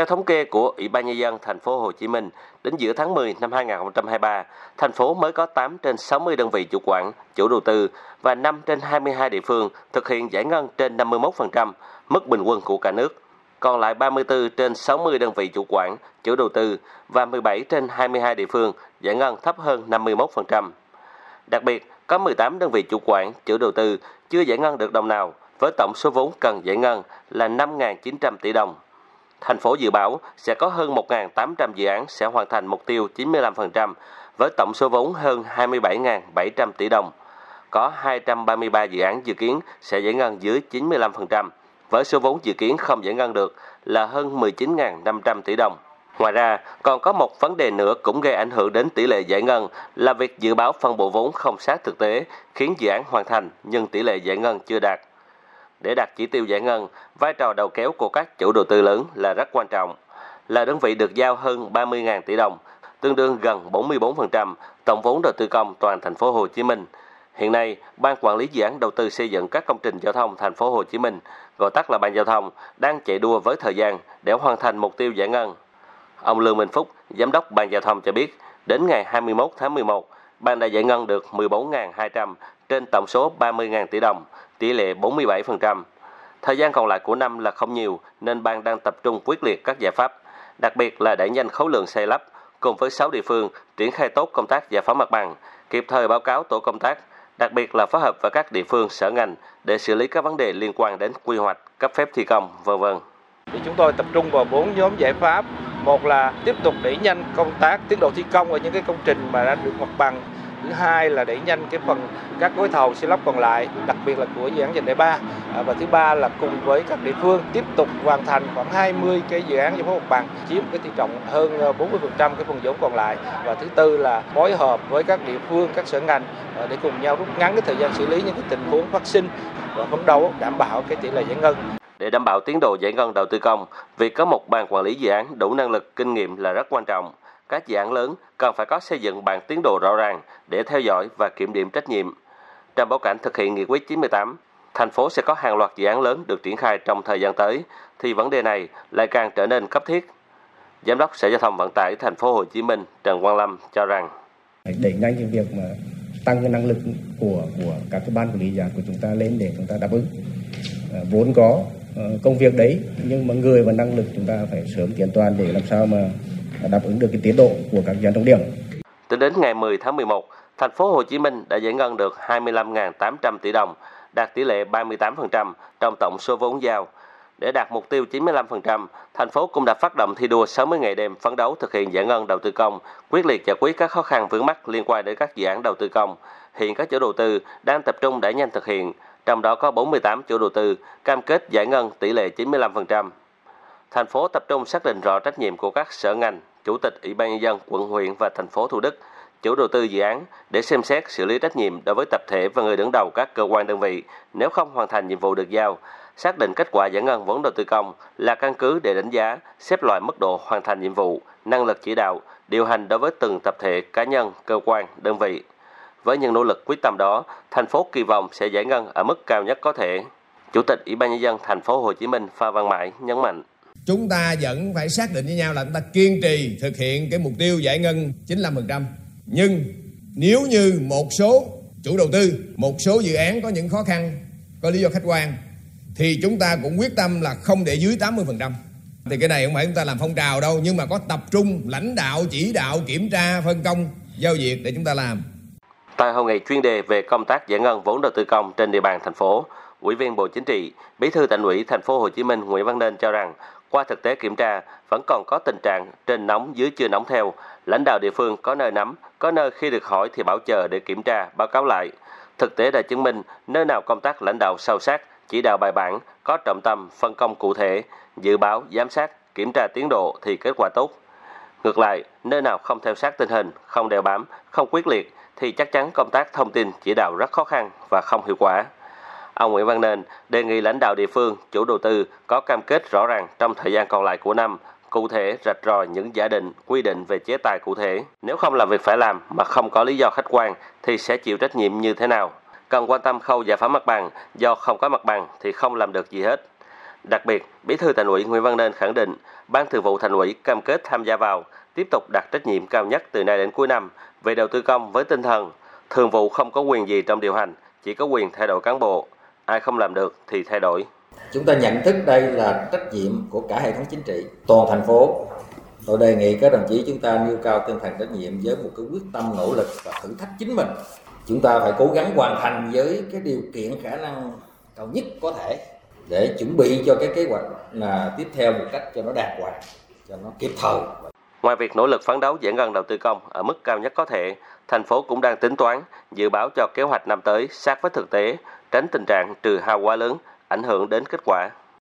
Theo thống kê của Ủy ban nhân dân thành phố Hồ Chí Minh, đến giữa tháng 10 năm 2023, thành phố mới có 8 trên 60 đơn vị chủ quản, chủ đầu tư và 5 trên 22 địa phương thực hiện giải ngân trên 51%, mức bình quân của cả nước. Còn lại 34 trên 60 đơn vị chủ quản, chủ đầu tư và 17 trên 22 địa phương giải ngân thấp hơn 51%. Đặc biệt, có 18 đơn vị chủ quản, chủ đầu tư chưa giải ngân được đồng nào, với tổng số vốn cần giải ngân là 5.900 tỷ đồng. Thành phố dự báo sẽ có hơn 1.800 dự án sẽ hoàn thành mục tiêu 95%, với tổng số vốn hơn 27.700 tỷ đồng. Có 233 dự án dự kiến sẽ giải ngân dưới 95%, với số vốn dự kiến không giải ngân được là hơn 19.500 tỷ đồng. Ngoài ra, còn có một vấn đề nữa cũng gây ảnh hưởng đến tỷ lệ giải ngân là việc dự báo phân bổ vốn không sát thực tế, khiến dự án hoàn thành nhưng tỷ lệ giải ngân chưa đạt. Để đạt chỉ tiêu giải ngân, vai trò đầu kéo của các chủ đầu tư lớn là rất quan trọng. Là đơn vị được giao hơn 30.000 tỷ đồng, tương đương gần 44% tổng vốn đầu tư công toàn thành phố Hồ Chí Minh. Hiện nay, Ban quản lý dự án đầu tư xây dựng các công trình giao thông thành phố Hồ Chí Minh, gọi tắt là Ban giao thông, đang chạy đua với thời gian để hoàn thành mục tiêu giải ngân. Ông Lương Minh Phúc, Giám đốc Ban Giao thông cho biết, đến ngày 21 tháng 11, Ban đã giải ngân được 14.200 trên tổng số 30.000 tỷ đồng, tỷ lệ 47%. Thời gian còn lại của năm là không nhiều nên Ban đang tập trung quyết liệt các giải pháp, đặc biệt là đẩy nhanh khối lượng xây lắp, cùng với 6 địa phương triển khai tốt công tác giải phóng mặt bằng, kịp thời báo cáo tổ công tác, đặc biệt là phối hợp với các địa phương sở ngành để xử lý các vấn đề liên quan đến quy hoạch, cấp phép thi công, v.v. Thì chúng tôi tập trung vào bốn nhóm giải pháp một là tiếp tục đẩy nhanh công tác tiến độ thi công ở những cái công trình mà đã được mặt bằng thứ hai là đẩy nhanh cái phần các gói thầu xây lắp còn lại đặc biệt là của dự án dành đại ba. À, và thứ ba là cùng với các địa phương tiếp tục hoàn thành khoảng 20 cái dự án giải phóng mặt bằng chiếm cái tỷ trọng hơn ờ, 40% cái phần vốn còn lại. Và thứ tư là phối hợp với các địa phương các sở ngành ờ, để cùng nhau rút ngắn cái thời gian xử lý những cái tình huống phát sinh và phấn đấu đảm bảo cái tỷ lệ giải ngân. Để đảm bảo tiến độ giải ngân đầu tư công, việc có một ban quản lý dự án đủ năng lực, kinh nghiệm là rất quan trọng. Các dự án lớn cần phải có xây dựng bản tiến độ rõ ràng để theo dõi và kiểm điểm trách nhiệm. Trong bối cảnh thực hiện nghị quyết 98, thành phố sẽ có hàng loạt dự án lớn được triển khai trong thời gian tới, thì vấn đề này lại càng trở nên cấp thiết. Giám đốc Sở Giao thông Vận tải Thành phố Hồ Chí Minh Trần Quang Lâm cho rằng đẩy nhanh cái việc mà tăng cái năng lực của của các cái ban quản lý dự án của chúng ta lên để chúng ta đáp ứng à, vốn có ờ, công việc đấy nhưng mà người và năng lực chúng ta phải sớm kiện toàn để làm sao mà đáp ứng được cái tiến độ của các dự án trọng điểm. Tính đến ngày 10 tháng 11, thành phố Hồ Chí Minh đã giải ngân được 25.800 tỷ đồng, đạt tỷ lệ 38% trong tổng số vốn giao. Để đạt mục tiêu 95%, thành phố cũng đã phát động thi đua 60 ngày đêm phấn đấu thực hiện giải ngân đầu tư công, quyết liệt giải quyết các khó khăn vướng mắt liên quan đến các dự án đầu tư công. Hiện các chủ đầu tư đang tập trung đẩy nhanh thực hiện, trong đó có 48 chủ đầu tư cam kết giải ngân tỷ lệ 95%. Thành phố tập trung xác định rõ trách nhiệm của các sở ngành, chủ tịch Ủy ban nhân dân quận huyện và thành phố Thủ Đức, chủ đầu tư dự án để xem xét xử lý trách nhiệm đối với tập thể và người đứng đầu các cơ quan đơn vị nếu không hoàn thành nhiệm vụ được giao, xác định kết quả giải ngân vốn đầu tư công là căn cứ để đánh giá, xếp loại mức độ hoàn thành nhiệm vụ, năng lực chỉ đạo, điều hành đối với từng tập thể, cá nhân, cơ quan, đơn vị. Với những nỗ lực quyết tâm đó, thành phố kỳ vọng sẽ giải ngân ở mức cao nhất có thể. Chủ tịch Ủy ban nhân dân thành phố Hồ Chí Minh Pha Văn Mãi nhấn mạnh: Chúng ta vẫn phải xác định với nhau là chúng ta kiên trì thực hiện cái mục tiêu giải ngân 95%. Nhưng nếu như một số chủ đầu tư, một số dự án có những khó khăn, có lý do khách quan thì chúng ta cũng quyết tâm là không để dưới 80%. Thì cái này không phải chúng ta làm phong trào đâu nhưng mà có tập trung lãnh đạo, chỉ đạo, kiểm tra, phân công, giao việc để chúng ta làm. Tại hội nghị chuyên đề về công tác giải ngân vốn đầu tư công trên địa bàn thành phố, Ủy viên Bộ Chính trị, Bí thư Thành ủy Thành phố Hồ Chí Minh Nguyễn Văn Nên cho rằng, qua thực tế kiểm tra, vẫn còn có tình trạng trên nóng dưới chưa nóng theo. Lãnh đạo địa phương có nơi nắm, có nơi khi được hỏi thì bảo chờ để kiểm tra, báo cáo lại. Thực tế đã chứng minh nơi nào công tác lãnh đạo sâu sát, chỉ đạo bài bản, có trọng tâm, phân công cụ thể, dự báo, giám sát, kiểm tra tiến độ thì kết quả tốt. Ngược lại, nơi nào không theo sát tình hình, không đeo bám, không quyết liệt thì chắc chắn công tác thông tin chỉ đạo rất khó khăn và không hiệu quả. Ông Nguyễn Văn Nên đề nghị lãnh đạo địa phương, chủ đầu tư có cam kết rõ ràng trong thời gian còn lại của năm, cụ thể rạch ròi những giả định, quy định về chế tài cụ thể. Nếu không làm việc phải làm mà không có lý do khách quan thì sẽ chịu trách nhiệm như thế nào. Cần quan tâm khâu giải phóng mặt bằng, do không có mặt bằng thì không làm được gì hết. Đặc biệt, Bí thư Thành ủy Nguyễn Văn Nên khẳng định, Ban Thường vụ Thành ủy cam kết tham gia vào, tiếp tục đặt trách nhiệm cao nhất từ nay đến cuối năm về đầu tư công với tinh thần thường vụ không có quyền gì trong điều hành, chỉ có quyền thay đổi cán bộ. Ai không làm được thì thay đổi. Chúng ta nhận thức đây là trách nhiệm của cả hệ thống chính trị, toàn thành phố. Tôi đề nghị các đồng chí chúng ta nêu cao tinh thần trách nhiệm với một cái quyết tâm nỗ lực và thử thách chính mình. Chúng ta phải cố gắng hoàn thành với cái điều kiện khả năng cao nhất có thể để chuẩn bị cho cái kế hoạch là tiếp theo một cách cho nó đạt quả, cho nó kịp thời. Ngoài việc nỗ lực phấn đấu giải ngân đầu tư công ở mức cao nhất có thể, thành phố cũng đang tính toán, dự báo cho kế hoạch năm tới sát với thực tế, tránh tình trạng trừ hao quá lớn, ảnh hưởng đến kết quả.